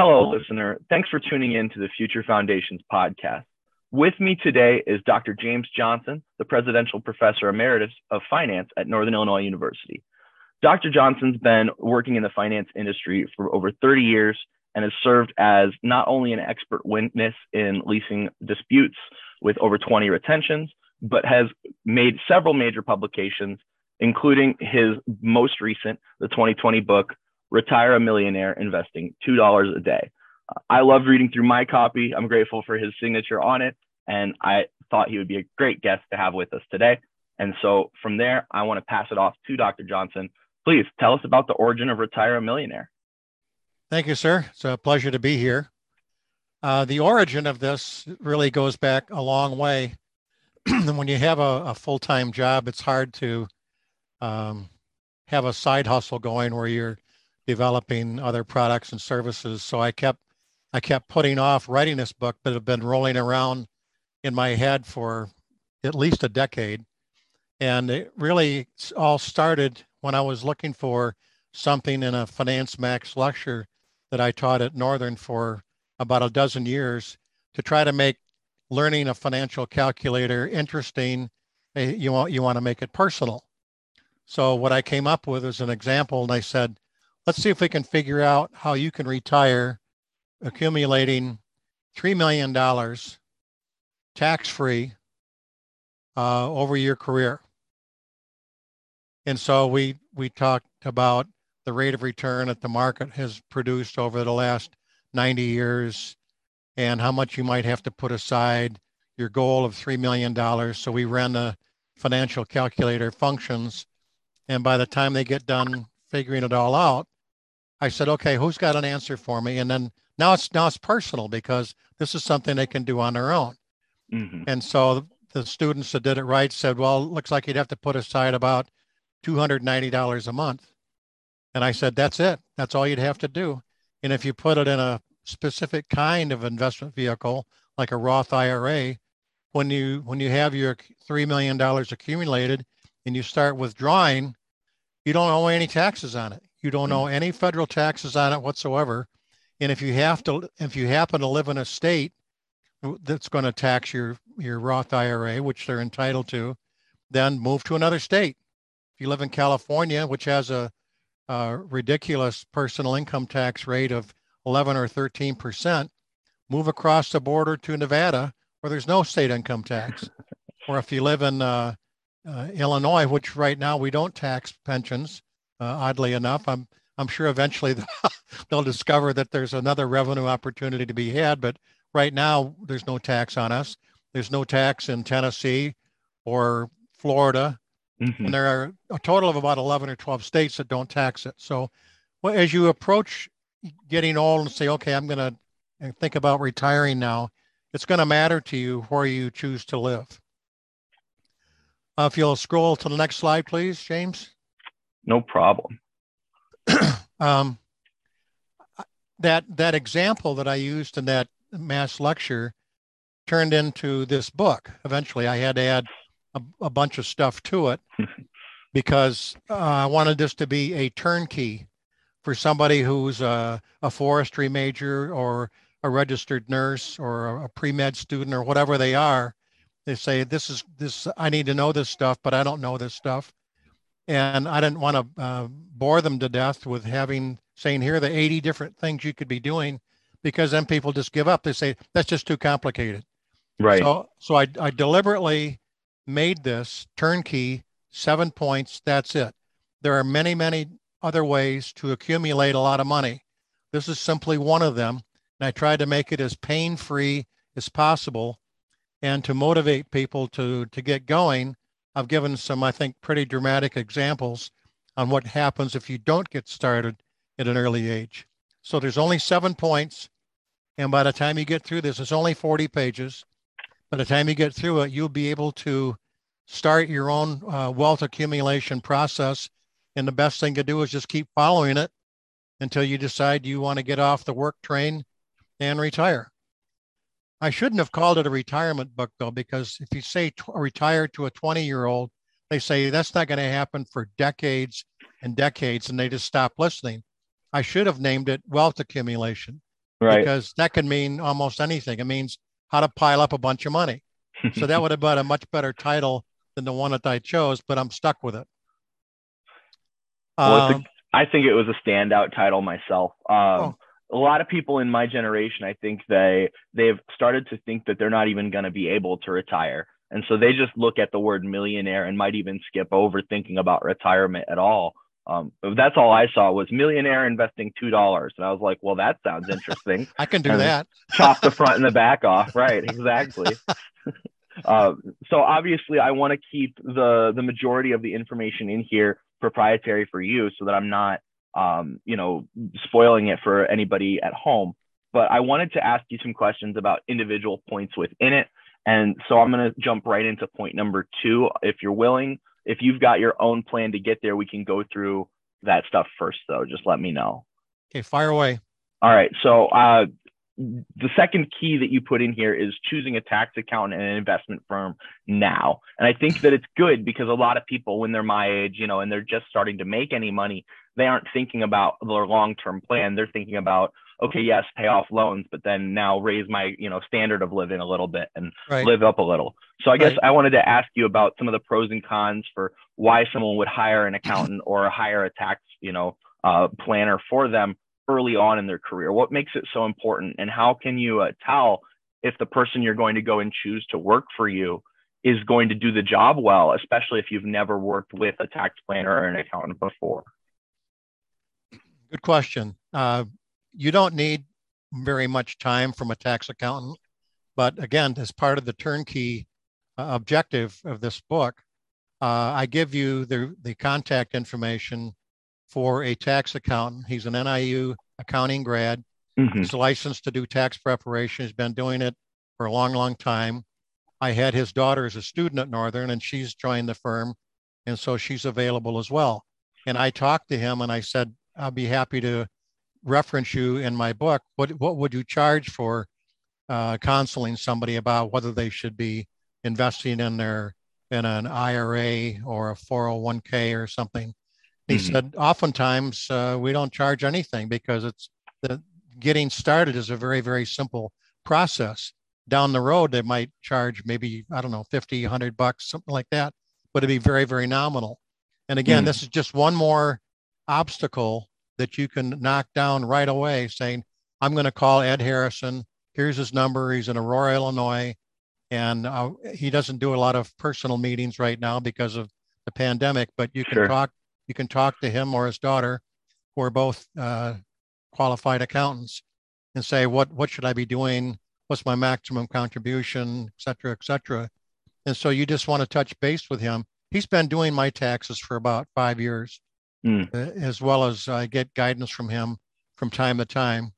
Hello, listener. Thanks for tuning in to the Future Foundations podcast. With me today is Dr. James Johnson, the Presidential Professor Emeritus of Finance at Northern Illinois University. Dr. Johnson's been working in the finance industry for over 30 years and has served as not only an expert witness in leasing disputes with over 20 retentions, but has made several major publications, including his most recent, the 2020 book, Retire a Millionaire Investing $2 a Day. I loved reading through my copy. I'm grateful for his signature on it. And I thought he would be a great guest to have with us today. And so from there, I want to pass it off to Dr. Johnson. Please tell us about the origin of Retire a Millionaire. Thank you, sir. It's a pleasure to be here. Uh, the origin of this really goes back a long way. when you have a, a full time job, it's hard to um, have a side hustle going where you're developing other products and services. So I kept I kept putting off writing this book, but have been rolling around in my head for at least a decade. And it really all started when I was looking for something in a Finance mass lecture that I taught at Northern for about a dozen years to try to make learning a financial calculator interesting. Eh, you want you want to make it personal. So what I came up with is an example, and I said, let's see if we can figure out how you can retire accumulating $3 million tax free uh, over your career. And so we, we talked about the rate of return that the market has produced over the last 90 years and how much you might have to put aside your goal of $3 million. So we ran the financial calculator functions. And by the time they get done figuring it all out, I said, okay, who's got an answer for me? And then now it's now it's personal because this is something they can do on their own. Mm-hmm. And so the students that did it right said, well, it looks like you'd have to put aside about $290 a month. And I said, that's it. That's all you'd have to do. And if you put it in a specific kind of investment vehicle, like a Roth IRA, when you when you have your three million dollars accumulated and you start withdrawing, you don't owe any taxes on it. You don't owe any federal taxes on it whatsoever. And if you have to, if you happen to live in a state that's going to tax your your Roth IRA, which they're entitled to, then move to another state. If you live in California, which has a, a ridiculous personal income tax rate of 11 or 13 percent, move across the border to Nevada, where there's no state income tax. or if you live in uh, uh, Illinois, which right now we don't tax pensions, uh, oddly enough. I'm I'm sure eventually they'll discover that there's another revenue opportunity to be had, but right now there's no tax on us. There's no tax in Tennessee or Florida, mm-hmm. and there are a total of about 11 or 12 states that don't tax it. So, well, as you approach getting old and say, okay, I'm going to think about retiring now, it's going to matter to you where you choose to live. Uh, if you'll scroll to the next slide, please, James. No problem. um, that that example that I used in that mass lecture turned into this book. Eventually, I had to add a, a bunch of stuff to it because uh, I wanted this to be a turnkey for somebody who's a, a forestry major or a registered nurse or a pre-med student or whatever they are. They say, this is this, I need to know this stuff, but I don't know this stuff and I didn't want to uh, bore them to death with having saying here are the 80 different things you could be doing because then people just give up. They say that's just too complicated. Right. So so I, I deliberately made this turnkey seven points. That's it. There are many many other ways to accumulate a lot of money. This is simply one of them, and I tried to make it as pain free as possible, and to motivate people to to get going I've given some, I think, pretty dramatic examples on what happens if you don't get started at an early age. So there's only seven points. And by the time you get through this, it's only 40 pages. By the time you get through it, you'll be able to start your own uh, wealth accumulation process. And the best thing to do is just keep following it until you decide you want to get off the work train and retire. I shouldn't have called it a retirement book though, because if you say t- retire to a 20 year old, they say that's not going to happen for decades and decades, and they just stop listening. I should have named it wealth accumulation Right. Because that could mean almost anything. It means how to pile up a bunch of money. so that would have been a much better title than the one that I chose, but I'm stuck with it. Well, um, a, I think it was a standout title myself. Um, oh. A lot of people in my generation, I think they they've started to think that they're not even going to be able to retire, and so they just look at the word millionaire and might even skip over thinking about retirement at all. Um, that's all I saw was millionaire investing two dollars, and I was like, "Well, that sounds interesting." I can do and that. chop the front and the back off, right? Exactly. uh, so obviously, I want to keep the the majority of the information in here proprietary for you, so that I'm not, um, you know, spoiling it for anybody at home. But I wanted to ask you some questions about individual points within it, and so I'm going to jump right into point number two, if you're willing if you've got your own plan to get there, we can go through that stuff first, though. Just let me know. Okay, fire away. All right. So, uh, the second key that you put in here is choosing a tax accountant and an investment firm now. And I think that it's good because a lot of people, when they're my age, you know, and they're just starting to make any money, they aren't thinking about their long term plan. They're thinking about, okay, yes, pay off loans, but then now raise my, you know, standard of living a little bit and right. live up a little. So I guess right. I wanted to ask you about some of the pros and cons for why someone would hire an accountant or hire a tax, you know, uh, planner for them early on in their career. What makes it so important, and how can you uh, tell if the person you're going to go and choose to work for you is going to do the job well, especially if you've never worked with a tax planner or an accountant before? Good question. Uh, you don't need very much time from a tax accountant. But again, as part of the turnkey uh, objective of this book, uh, I give you the, the contact information for a tax accountant. He's an NIU accounting grad. Mm-hmm. He's licensed to do tax preparation. He's been doing it for a long, long time. I had his daughter as a student at Northern, and she's joined the firm. And so she's available as well. And I talked to him and I said, I'll be happy to reference you in my book. What what would you charge for uh, counseling somebody about whether they should be investing in their in an IRA or a 401k or something? He mm-hmm. said, oftentimes uh, we don't charge anything because it's the getting started is a very very simple process. Down the road, they might charge maybe I don't know 50, 100 bucks, something like that, but it'd be very very nominal. And again, mm-hmm. this is just one more obstacle that you can knock down right away saying, I'm going to call Ed Harrison. Here's his number. He's in Aurora, Illinois. And uh, he doesn't do a lot of personal meetings right now because of the pandemic, but you can sure. talk, you can talk to him or his daughter, who are both uh, qualified accountants and say, what, what should I be doing? What's my maximum contribution, et cetera, et cetera. And so you just want to touch base with him. He's been doing my taxes for about five years mm. as well as I get guidance from him from time to time.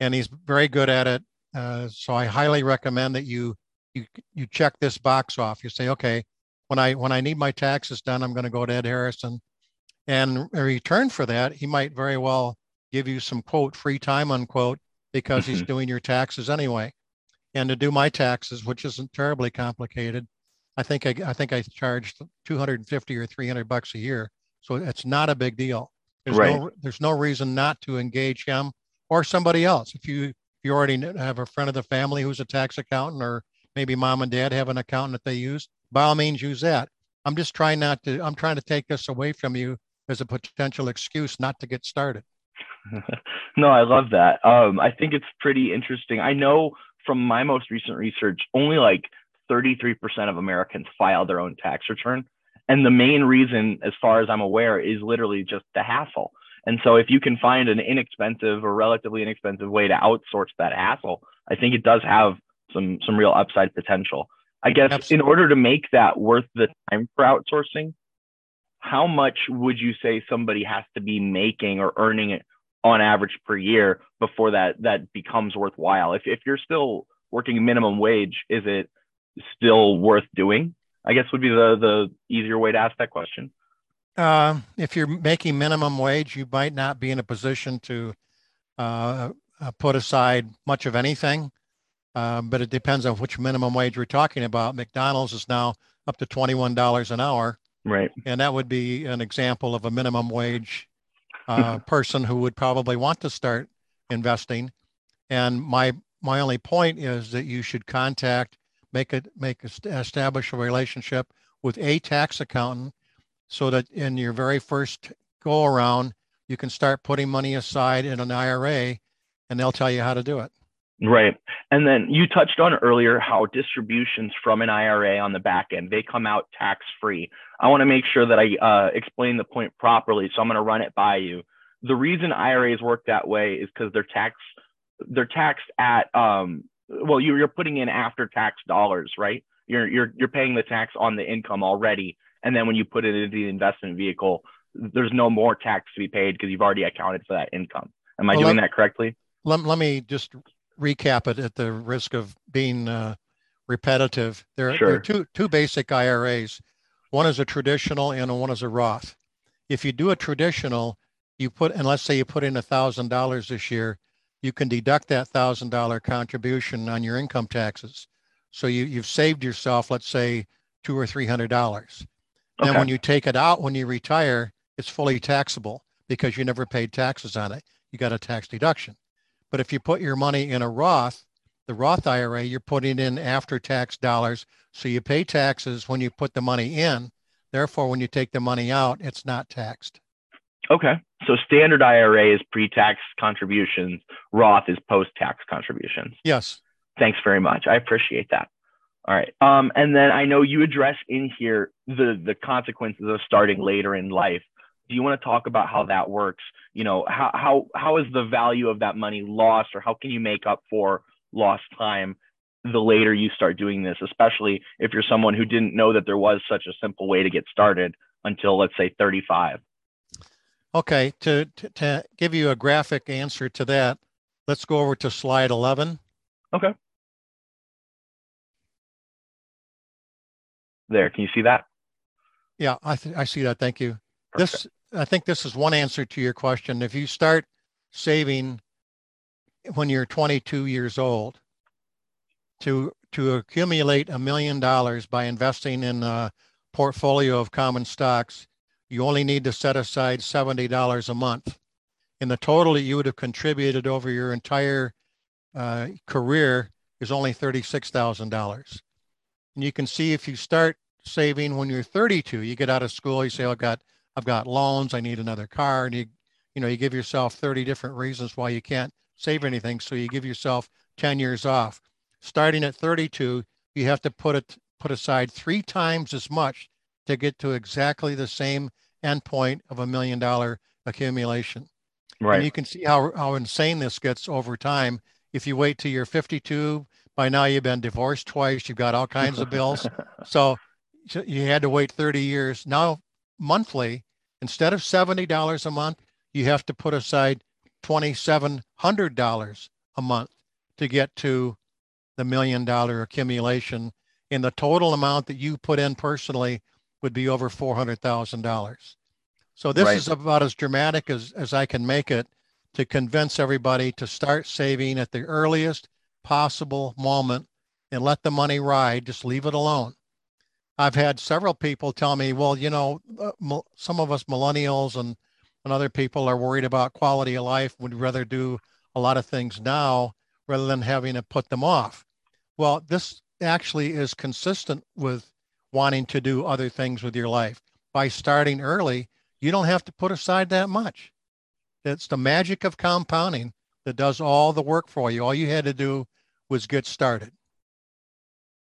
And he's very good at it. Uh, so I highly recommend that you you you check this box off. You say, okay, when I when I need my taxes done, I'm going to go to Ed Harrison, and in return for that, he might very well give you some quote free time unquote because he's mm-hmm. doing your taxes anyway. And to do my taxes, which isn't terribly complicated, I think I, I think I charged 250 or 300 bucks a year so it's not a big deal. There's right. no there's no reason not to engage him or somebody else. If you if you already have a friend of the family who's a tax accountant, or maybe mom and dad have an accountant that they use, by all means use that. I'm just trying not to. I'm trying to take this away from you as a potential excuse not to get started. no, I love that. Um, I think it's pretty interesting. I know from my most recent research, only like 33% of Americans file their own tax return. And the main reason, as far as I'm aware, is literally just the hassle. And so if you can find an inexpensive or relatively inexpensive way to outsource that hassle, I think it does have some some real upside potential. I guess Absolutely. in order to make that worth the time for outsourcing, how much would you say somebody has to be making or earning it on average per year before that that becomes worthwhile? If if you're still working minimum wage, is it still worth doing? I guess would be the the easier way to ask that question. Uh, if you're making minimum wage, you might not be in a position to uh, uh, put aside much of anything. Um, but it depends on which minimum wage we're talking about. McDonald's is now up to twenty-one dollars an hour, right? And that would be an example of a minimum wage uh, person who would probably want to start investing. And my my only point is that you should contact, make it make a, establish a relationship with a tax accountant, so that in your very first go around, you can start putting money aside in an IRA, and they'll tell you how to do it. Right. And then you touched on earlier how distributions from an IRA on the back end, they come out tax free. I want to make sure that I uh, explain the point properly. So I'm going to run it by you. The reason IRAs work that way is because they're tax they're taxed at um, well you, you're putting in after tax dollars, right? You're you're you're paying the tax on the income already, and then when you put it into the investment vehicle, there's no more tax to be paid because you've already accounted for that income. Am I well, doing let, that correctly? Let, let me just recap it at the risk of being uh, repetitive. There, sure. there, are two two basic IRAs. One is a traditional and one is a Roth. If you do a traditional, you put and let's say you put in a thousand dollars this year, you can deduct that thousand dollar contribution on your income taxes. So you you've saved yourself, let's say, two or three hundred dollars. Okay. Then when you take it out when you retire, it's fully taxable because you never paid taxes on it. You got a tax deduction. But if you put your money in a Roth, the Roth IRA, you're putting in after tax dollars. So you pay taxes when you put the money in. Therefore, when you take the money out, it's not taxed. Okay. So standard IRA is pre tax contributions, Roth is post tax contributions. Yes. Thanks very much. I appreciate that. All right. Um, and then I know you address in here the the consequences of starting later in life do you want to talk about how that works you know how how how is the value of that money lost or how can you make up for lost time the later you start doing this especially if you're someone who didn't know that there was such a simple way to get started until let's say 35 okay to, to, to give you a graphic answer to that let's go over to slide 11 okay there can you see that yeah i th- i see that thank you Perfect. this I think this is one answer to your question. If you start saving when you're 22 years old to to accumulate a million dollars by investing in a portfolio of common stocks, you only need to set aside $70 a month. In the total that you would have contributed over your entire uh, career is only $36,000. And you can see if you start saving when you're 32, you get out of school, you say, I've got I've got loans, I need another car. And you, you know, you give yourself 30 different reasons why you can't save anything. So you give yourself 10 years off. Starting at 32, you have to put it put aside three times as much to get to exactly the same endpoint of a million dollar accumulation. Right. And you can see how, how insane this gets over time. If you wait till you're 52, by now you've been divorced twice, you've got all kinds of bills. so you had to wait 30 years. Now monthly, instead of $70 a month, you have to put aside $2,700 a month to get to the million dollar accumulation. And the total amount that you put in personally would be over $400,000. So this right. is about as dramatic as, as I can make it to convince everybody to start saving at the earliest possible moment and let the money ride. Just leave it alone. I've had several people tell me, well, you know, uh, some of us millennials and, and other people are worried about quality of life, would rather do a lot of things now rather than having to put them off. Well, this actually is consistent with wanting to do other things with your life. By starting early, you don't have to put aside that much. It's the magic of compounding that does all the work for you. All you had to do was get started.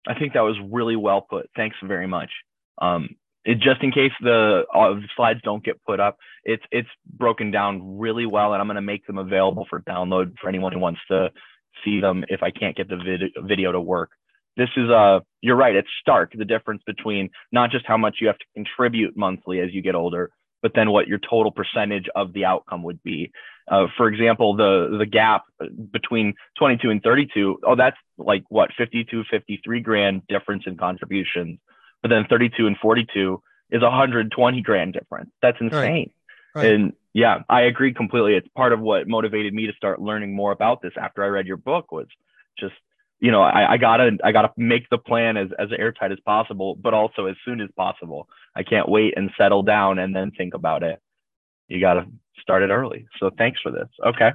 I think that was really well put. Thanks very much. Um, it, just in case the, uh, slides don't get put up, it's it's broken down really well, and I'm going to make them available for download for anyone who wants to see them if I can't get the vid- video to work. This is a you're right, it's stark the difference between not just how much you have to contribute monthly as you get older, but then what your total percentage of the outcome would be. Uh, for example, the the gap between 22 and 32, oh, that's like what 52, 53 grand difference in contributions. But then 32 and 42 is 120 grand difference. That's insane. Right. Right. And yeah, I agree completely. It's part of what motivated me to start learning more about this after I read your book was just you know, I, I, gotta I gotta make the plan as as airtight as possible, but also as soon as possible. I can't wait and settle down and then think about it. You gotta start it early. So thanks for this. Okay.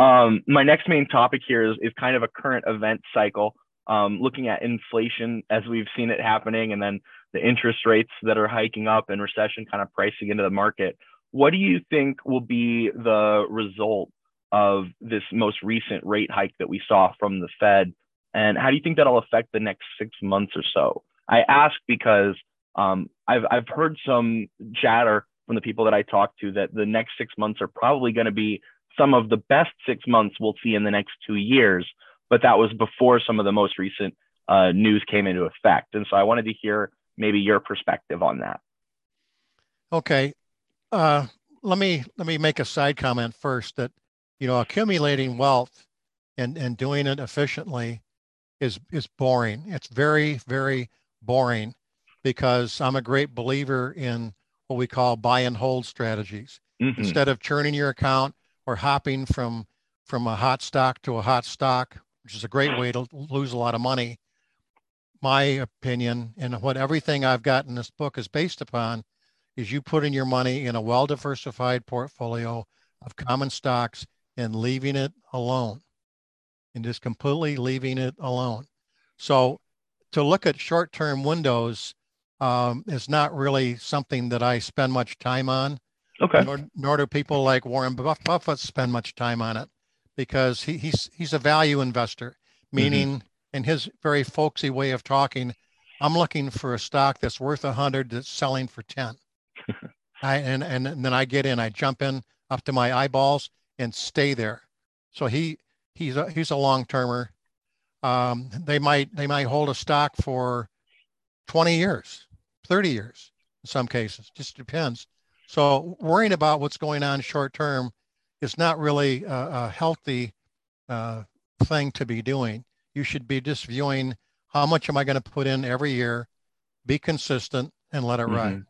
Um, my next main topic here is, is kind of a current event cycle, um, looking at inflation as we've seen it happening, and then the interest rates that are hiking up and recession kind of pricing into the market. What do you think will be the result of this most recent rate hike that we saw from the Fed? And how do you think that'll affect the next six months or so? I ask because um, I've, I've heard some chatter from the people that I talk to that the next six months are probably going to be some of the best six months we'll see in the next two years. But that was before some of the most recent uh, news came into effect. And so I wanted to hear maybe your perspective on that. Okay. Uh, let me let me make a side comment first that you know accumulating wealth and and doing it efficiently is is boring. It's very very boring because I'm a great believer in what we call buy and hold strategies. Mm-hmm. Instead of churning your account or hopping from from a hot stock to a hot stock, which is a great way to lose a lot of money. My opinion and what everything I've got in this book is based upon is you putting your money in a well diversified portfolio of common stocks and leaving it alone and just completely leaving it alone. So to look at short term windows um, is not really something that I spend much time on. Okay. Nor, nor do people like Warren Buffett spend much time on it because he, he's he's a value investor, mm-hmm. meaning mm-hmm. in his very folksy way of talking, I'm looking for a stock that's worth a hundred that's selling for ten. I and, and and then I get in, I jump in up to my eyeballs and stay there. So he he's a he's a long termer. Um, they might they might hold a stock for 20 years, 30 years in some cases. Just depends. So worrying about what's going on short term is not really a, a healthy uh, thing to be doing. You should be just viewing how much am I going to put in every year, be consistent, and let it mm-hmm. ride.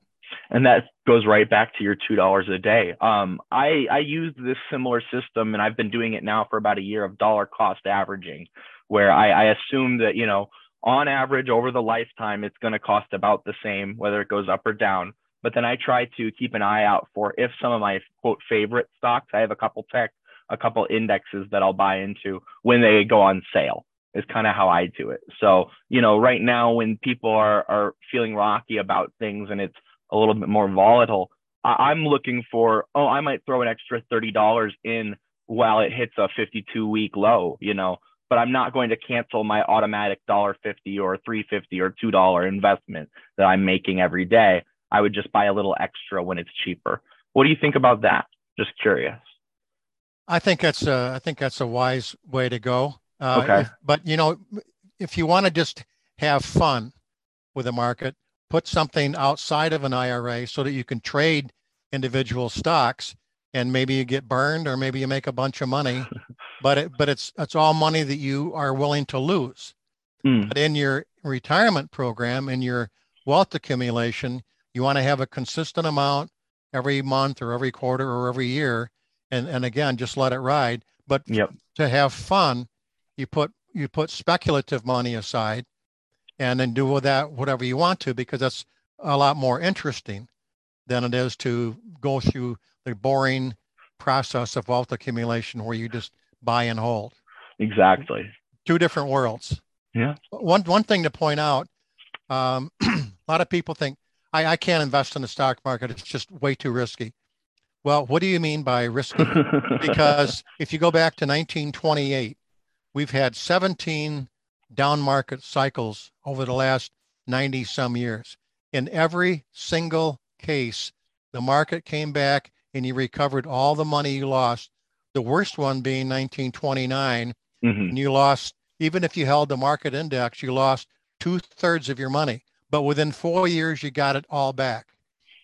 And that goes right back to your two dollars a day. Um, I I use this similar system, and I've been doing it now for about a year of dollar cost averaging, where I, I assume that you know on average over the lifetime it's going to cost about the same whether it goes up or down but then I try to keep an eye out for if some of my quote favorite stocks, I have a couple tech, a couple indexes that I'll buy into when they go on sale is kind of how I do it. So, you know, right now when people are are feeling rocky about things and it's a little bit more volatile, I, am looking for, oh, I might throw an extra $30 in while it hits a 52 week low, you know, but I'm not going to cancel my automatic $1.50 or $3.50 or $2 investment that I'm making every day. I would just buy a little extra when it's cheaper. What do you think about that? Just curious. I think that's a, I think that's a wise way to go. Uh, okay. If, but you know, if you want to just have fun with the market, put something outside of an IRA so that you can trade individual stocks and maybe you get burned or maybe you make a bunch of money, but it, but it's it's all money that you are willing to lose. Mm. But in your retirement program, in your wealth accumulation, you want to have a consistent amount every month or every quarter or every year. And, and again, just let it ride. But yep. to have fun, you put you put speculative money aside and then do with that whatever you want to because that's a lot more interesting than it is to go through the boring process of wealth accumulation where you just buy and hold. Exactly. Two different worlds. Yeah. One one thing to point out, um, a lot of people think, I, I can't invest in the stock market. It's just way too risky. Well, what do you mean by risky? because if you go back to 1928, we've had 17 down market cycles over the last 90 some years. In every single case, the market came back and you recovered all the money you lost. The worst one being 1929, mm-hmm. and you lost, even if you held the market index, you lost two thirds of your money but within four years, you got it all back.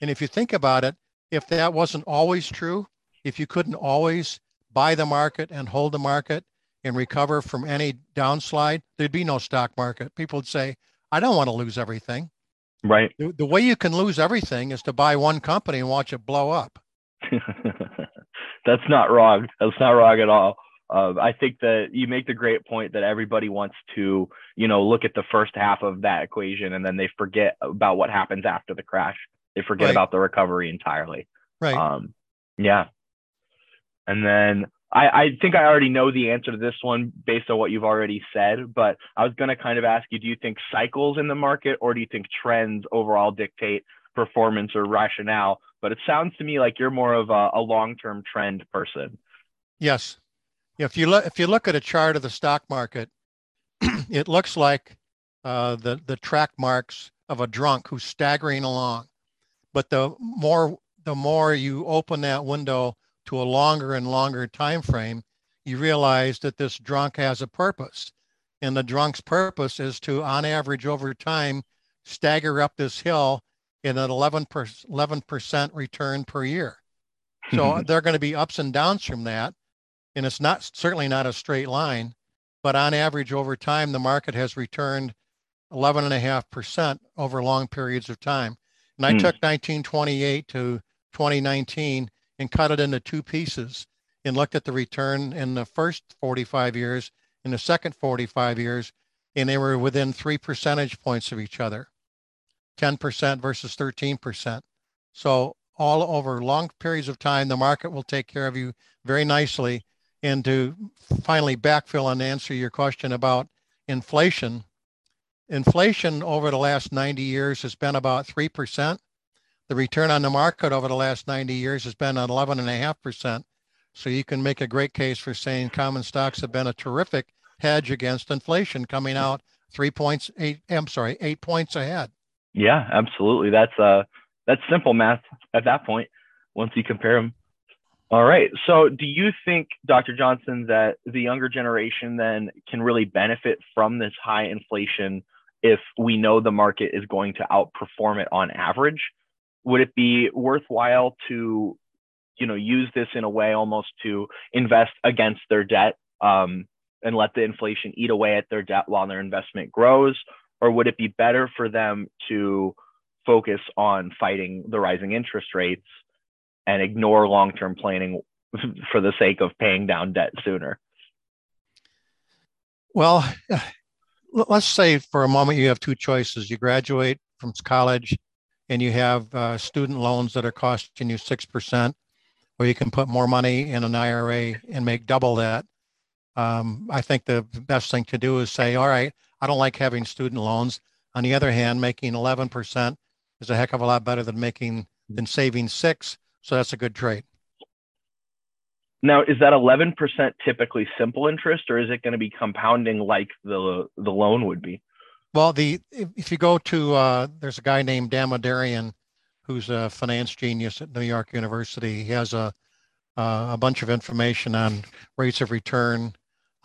And if you think about it, if that wasn't always true, if you couldn't always buy the market and hold the market and recover from any downslide, there'd be no stock market. People would say, I don't want to lose everything. Right. The, the way you can lose everything is to buy one company and watch it blow up. That's not wrong. That's not wrong at all. Uh, I think that you make the great point that everybody wants to, you know, look at the first half of that equation and then they forget about what happens after the crash. They forget right. about the recovery entirely. Right. Um, yeah. And then I, I think I already know the answer to this one based on what you've already said, but I was going to kind of ask you do you think cycles in the market or do you think trends overall dictate performance or rationale? But it sounds to me like you're more of a, a long term trend person. Yes. If you look if you look at a chart of the stock market, it looks like uh, the the track marks of a drunk who's staggering along. But the more the more you open that window to a longer and longer time frame, you realize that this drunk has a purpose. And the drunk's purpose is to, on average, over time, stagger up this hill in an 11 percent return per year. So there are going to be ups and downs from that. And it's not certainly not a straight line, but on average, over time, the market has returned 11.5% over long periods of time. And I mm. took 1928 to 2019 and cut it into two pieces and looked at the return in the first 45 years in the second 45 years, and they were within three percentage points of each other 10% versus 13%. So, all over long periods of time, the market will take care of you very nicely. And to finally backfill and answer your question about inflation, inflation over the last 90 years has been about 3%. The return on the market over the last 90 years has been at 11.5%. So you can make a great case for saying common stocks have been a terrific hedge against inflation coming out three points, eight, I'm sorry, eight points ahead. Yeah, absolutely. That's uh that's simple math at that point once you compare them. All right. So do you think, Dr. Johnson, that the younger generation then can really benefit from this high inflation if we know the market is going to outperform it on average? Would it be worthwhile to you know use this in a way almost to invest against their debt um, and let the inflation eat away at their debt while their investment grows? Or would it be better for them to focus on fighting the rising interest rates and ignore long-term planning for the sake of paying down debt sooner? Well let's say for a moment you have two choices. You graduate from college and you have uh, student loans that are costing you 6%, or you can put more money in an IRA and make double that. Um, I think the best thing to do is say, all right, I don't like having student loans. On the other hand, making 11% is a heck of a lot better than making than saving six. So that's a good trade. Now, is that 11% typically simple interest or is it going to be compounding like the, the loan would be? Well, the if you go to uh, there's a guy named Damodaran who's a finance genius at New York University. He has a uh, a bunch of information on rates of return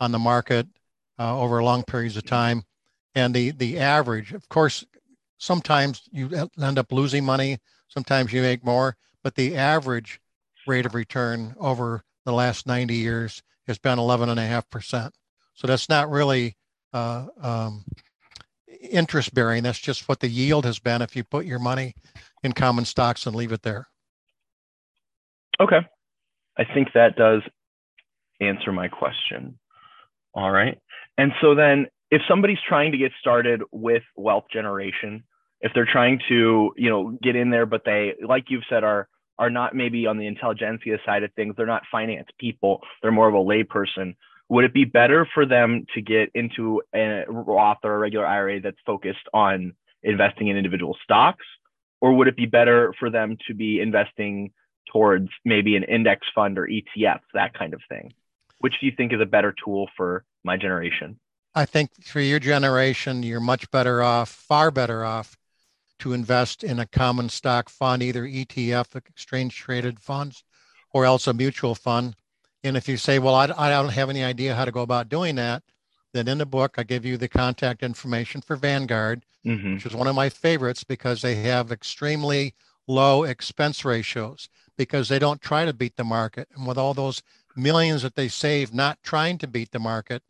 on the market uh, over long periods of time, and the the average. Of course, sometimes you end up losing money. Sometimes you make more, but the average rate of return over the last 90 years has been 11.5%. So that's not really uh, um, interest bearing. That's just what the yield has been if you put your money in common stocks and leave it there. Okay. I think that does answer my question. All right. And so then if somebody's trying to get started with wealth generation, if they're trying to, you know, get in there, but they, like you've said, are are not maybe on the intelligentsia side of things, they're not finance people, they're more of a layperson would it be better for them to get into a Roth or a regular IRA that's focused on investing in individual stocks? Or would it be better for them to be investing towards maybe an index fund or ETF, that kind of thing? Which do you think is a better tool for my generation? I think for your generation, you're much better off, far better off to invest in a common stock fund, either ETF, exchange traded funds, or else a mutual fund and if you say, well, I, I don't have any idea how to go about doing that, then in the book, I give you the contact information for Vanguard, mm-hmm. which is one of my favorites because they have extremely low expense ratios because they don't try to beat the market. And with all those millions that they save not trying to beat the market,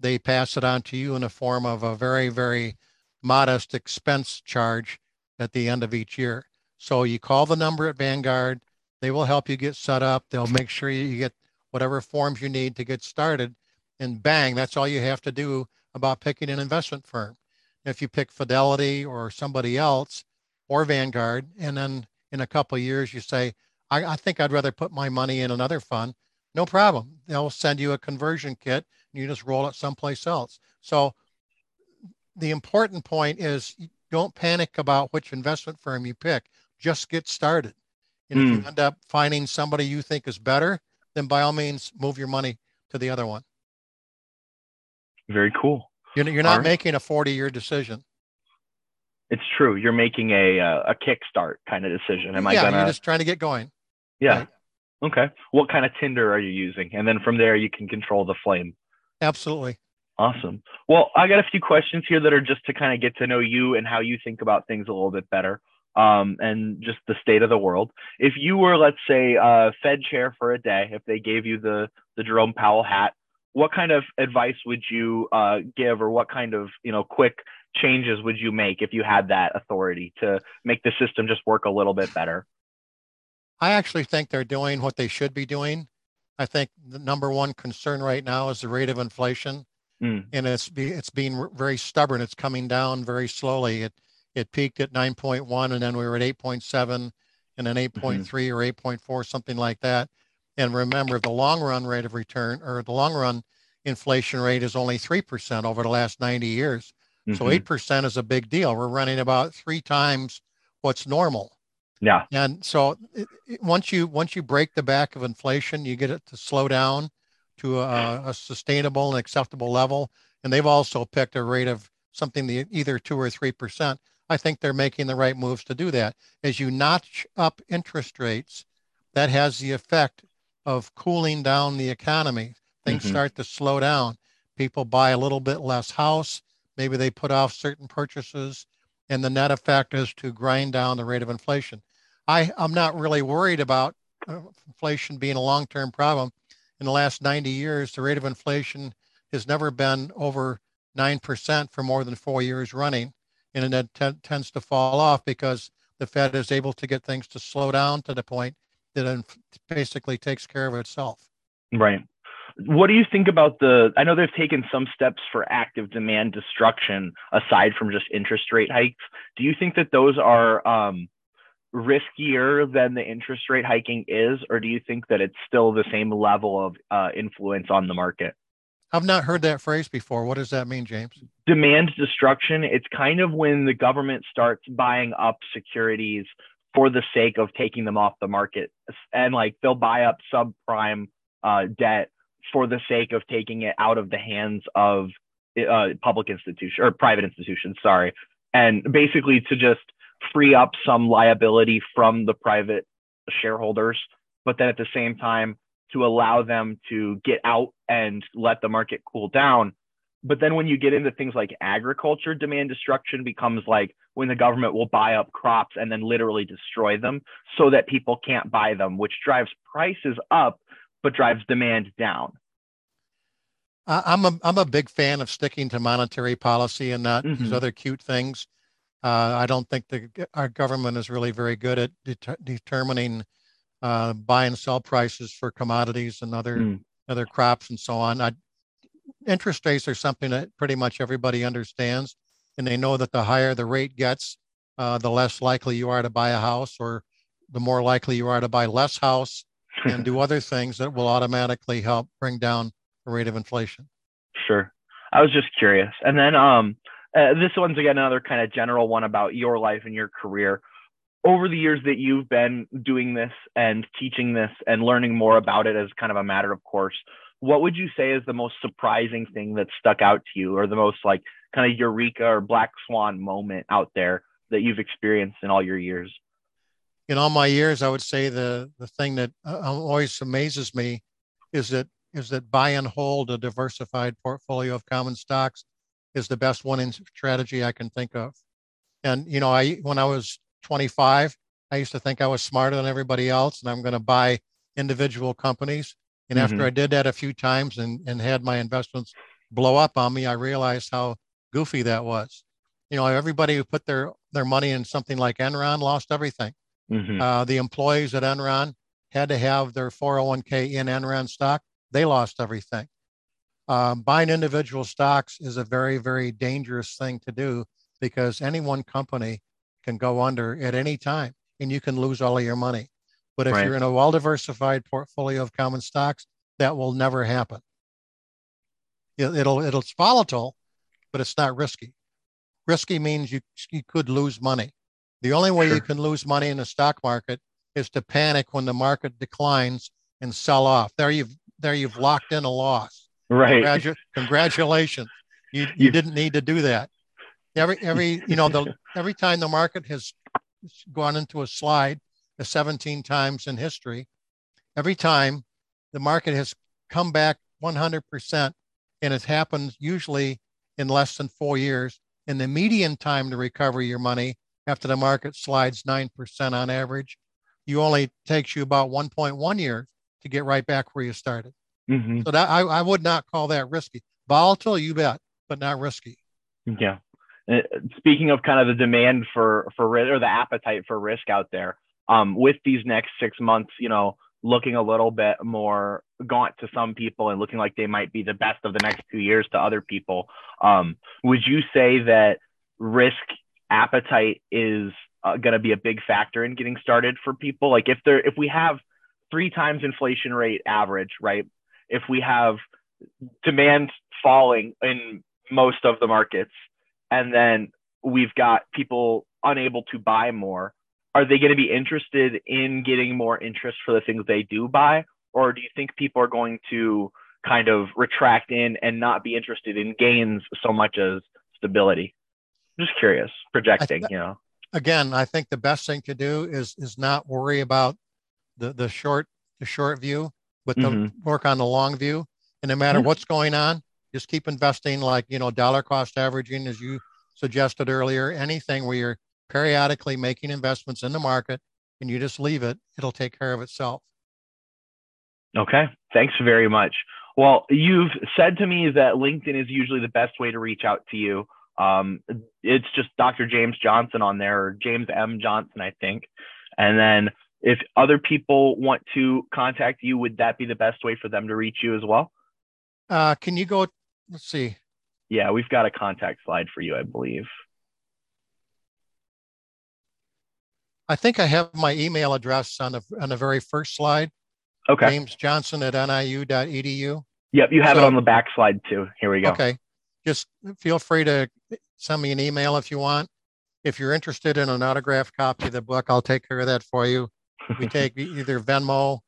they pass it on to you in the form of a very, very modest expense charge at the end of each year. So you call the number at Vanguard, they will help you get set up. They'll make sure you get whatever forms you need to get started. And bang, that's all you have to do about picking an investment firm. If you pick Fidelity or somebody else or Vanguard, and then in a couple of years you say, I, I think I'd rather put my money in another fund, no problem. They'll send you a conversion kit and you just roll it someplace else. So the important point is don't panic about which investment firm you pick. Just get started. And mm. if you hmm. end up finding somebody you think is better, then by all means move your money to the other one. Very cool. You're, you're not right. making a 40 year decision. It's true. You're making a uh, a kickstart kind of decision. Am yeah, I gonna? You're just trying to get going. Yeah. Right. Okay. What kind of tinder are you using? And then from there, you can control the flame. Absolutely. Awesome. Well, I got a few questions here that are just to kind of get to know you and how you think about things a little bit better, um, and just the state of the world. If you were, let's say, uh, Fed chair for a day, if they gave you the the Jerome Powell hat, what kind of advice would you uh, give, or what kind of you know quick changes would you make if you had that authority to make the system just work a little bit better? I actually think they're doing what they should be doing. I think the number one concern right now is the rate of inflation. Mm. And it's be, it's being very stubborn. It's coming down very slowly. It it peaked at 9.1 and then we were at 8.7 and then 8.3 mm-hmm. or 8.4 something like that. And remember the long run rate of return or the long run inflation rate is only 3% over the last 90 years. Mm-hmm. So 8% is a big deal. We're running about 3 times what's normal. Yeah. And so it, it, once you once you break the back of inflation, you get it to slow down to a, a, sustainable and acceptable level. And they've also picked a rate of something the, either two or three percent. I think they're making the right moves to do that. As you notch up interest rates, that has the effect of cooling down the economy. Things mm-hmm. start to slow down. People buy a little bit less house. Maybe they put off certain purchases, and the net effect is to grind down the rate of inflation. I, I'm not really worried about uh, inflation being a long term problem in the last 90 years, the rate of inflation has never been over 9% for more than four years running. And it t- tends to fall off because the Fed is able to get things to slow down to the point that it basically takes care of itself. Right. What do you think about the? I know they've taken some steps for active demand destruction aside from just interest rate hikes. Do you think that those are um, riskier than the interest rate hiking is, or do you think that it's still the same level of uh, influence on the market? I've not heard that phrase before. What does that mean, James? Demand destruction. It's kind of when the government starts buying up securities for the sake of taking them off the market. And like they'll buy up subprime uh, debt for the sake of taking it out of the hands of uh, public institutions or private institutions, sorry. And basically to just free up some liability from the private shareholders, but then at the same time to allow them to get out and let the market cool down. But then when you get into things like agriculture, demand destruction becomes like when the government will buy up crops and then literally destroy them so that people can't buy them, which drives prices up but drives demand down. I'm a I'm a big fan of sticking to monetary policy and not mm-hmm. these other cute things. Uh, I don't think the, our government is really very good at det- determining uh, buy and sell prices for commodities and other mm. other crops and so on. I, interest rates are something that pretty much everybody understands, and they know that the higher the rate gets, uh, the less likely you are to buy a house, or the more likely you are to buy less house and do other things that will automatically help bring down the rate of inflation. Sure. I was just curious. And then um, uh, this one's again another kind of general one about your life and your career. Over the years that you've been doing this and teaching this and learning more about it as kind of a matter of course, what would you say is the most surprising thing that stuck out to you or the most like kind of eureka or black swan moment out there that you've experienced in all your years? In all my years, I would say the the thing that uh, always amazes me is that is that buy and hold a diversified portfolio of common stocks is the best winning strategy I can think of. And you know, I when I was 25, I used to think I was smarter than everybody else, and I'm going to buy individual companies. And mm-hmm. after I did that a few times and and had my investments blow up on me, I realized how goofy that was. You know, everybody who put their their money in something like Enron lost everything. Mm-hmm. Uh, the employees at Enron had to have their 401k in Enron stock. They lost everything um, buying individual stocks is a very, very dangerous thing to do because any one company can go under at any time and you can lose all of your money. But if right. you're in a well diversified portfolio of common stocks, that will never happen. It, it'll it'll it's volatile, but it's not risky. Risky means you you could lose money. The only way sure. you can lose money in the stock market is to panic when the market declines and sell off. There you've there you've locked in a loss. Right. Congratu- congratulations. You you didn't need to do that. Every every you know the every time the market has gone into a slide, the 17 times in history, every time the market has come back 100% and it happens usually in less than four years. And the median time to recover your money after the market slides 9% on average, you only takes you about 1.1 years to get right back where you started. Mm-hmm. So that I, I would not call that risky. Volatile, you bet, but not risky. Yeah. Uh, speaking of kind of the demand for for risk or the appetite for risk out there, um, with these next six months, you know, looking a little bit more gaunt to some people and looking like they might be the best of the next two years to other people. Um, would you say that risk appetite is uh, going to be a big factor in getting started for people? Like if there, if we have three times inflation rate average, right? If we have demand falling in most of the markets, and then we've got people unable to buy more, are they going to be interested in getting more interest for the things they do buy? Or do you think people are going to kind of retract in and not be interested in gains so much as stability? I'm just curious, projecting, th- you know. Again, I think the best thing to do is is not worry about the the short the short view, but to mm-hmm. work on the long view. And no matter mm-hmm. what's going on, just keep investing like you know dollar cost averaging as you suggested earlier. Anything where you're periodically making investments in the market and you just leave it, it'll take care of itself. Okay. Thanks very much. Well, you've said to me that LinkedIn is usually the best way to reach out to you. Um, it's just Dr. James Johnson on there, or James M. Johnson, I think. And then if other people want to contact you, would that be the best way for them to reach you as well? Uh, can you go? Let's see. Yeah, we've got a contact slide for you, I believe. I think I have my email address on the on the very first slide. Okay. James Johnson at niu.edu. Yep, you have so, it on the back slide too. Here we go. Okay. Just feel free to send me an email if you want. If you're interested in an autographed copy of the book, I'll take care of that for you. We take either Venmo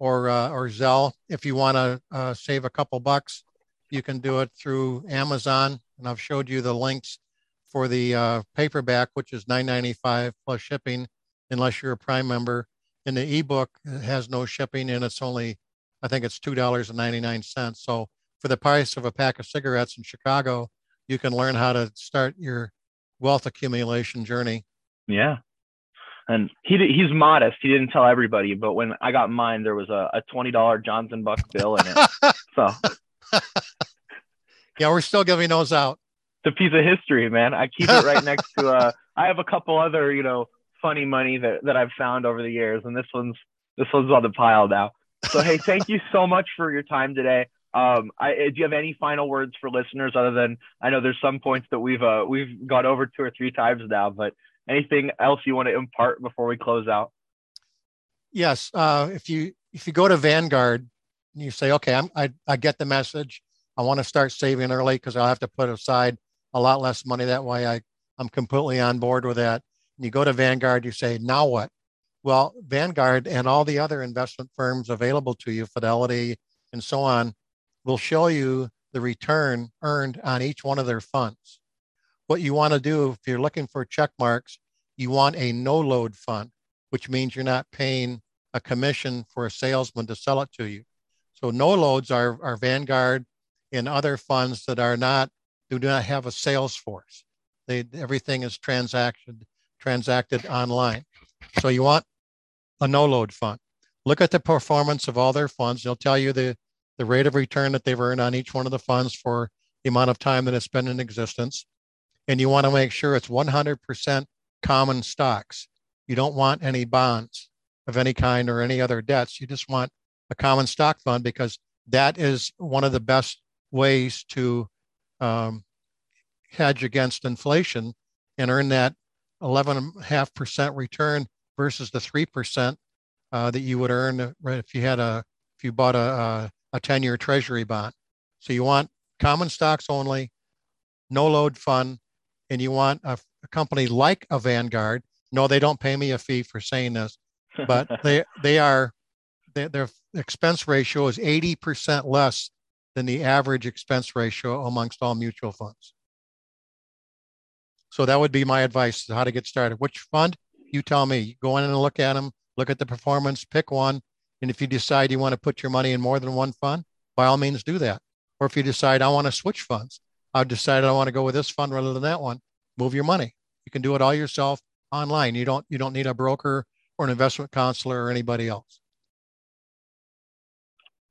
or uh, or Zelle. If you want to uh, save a couple bucks, you can do it through Amazon, and I've showed you the links for the uh, paperback, which is 9.95 plus shipping unless you're a Prime member. And the ebook has no shipping and it's only, I think it's $2.99. So for the price of a pack of cigarettes in Chicago, you can learn how to start your wealth accumulation journey. Yeah. And he he's modest. He didn't tell everybody, but when I got mine, there was a, a twenty dollar Johnson Buck bill in it. so yeah, we're still giving those out. It's a piece of history, man. I keep it right next to. Uh, I have a couple other, you know, funny money that, that I've found over the years, and this one's this one's on the pile now. So hey, thank you so much for your time today. Um, I, do you have any final words for listeners other than I know there's some points that we've uh, we've gone over two or three times now, but anything else you want to impart before we close out? Yes, uh, if you if you go to Vanguard you say, okay, I'm, I I get the message. I want to start saving early because I'll have to put aside a lot less money that way. I I'm completely on board with that And you go to Vanguard, you say, now what? Well, Vanguard and all the other investment firms available to you, Fidelity and so on, will show you the return earned on each one of their funds. What you want to do if you're looking for check marks, you want a no load fund, which means you're not paying a commission for a salesman to sell it to you. So no loads are, are Vanguard and other funds that are not do not have a sales force. They everything is transacted transacted online. So you want a no load fund. Look at the performance of all their funds. They'll tell you the, the rate of return that they've earned on each one of the funds for the amount of time that it's been in existence. And you want to make sure it's 100% common stocks. You don't want any bonds of any kind or any other debts. You just want a common stock fund because that is one of the best ways to um, hedge against inflation and earn that 11.5% return versus the 3% uh, that you would earn if you had a if you bought a, a 10 year treasury bond. So you want common stocks only, no load fund, and you want a, a company like a Vanguard. No, they don't pay me a fee for saying this, but they they are they, their expense ratio is 80% less than the average expense ratio amongst all mutual funds. So that would be my advice how to get started. Which fund? You tell me. Go in and look at them, look at the performance, pick one. And if you decide you want to put your money in more than one fund, by all means do that. Or if you decide I want to switch funds, I've decided I want to go with this fund rather than that one, move your money. You can do it all yourself online. You don't you don't need a broker or an investment counselor or anybody else.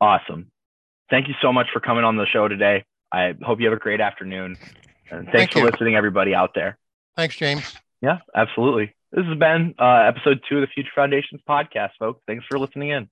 Awesome. Thank you so much for coming on the show today. I hope you have a great afternoon. And thanks Thank for you. listening, everybody out there. Thanks, James. Yeah, absolutely. This has been uh, episode two of the Future Foundations podcast, folks. Thanks for listening in.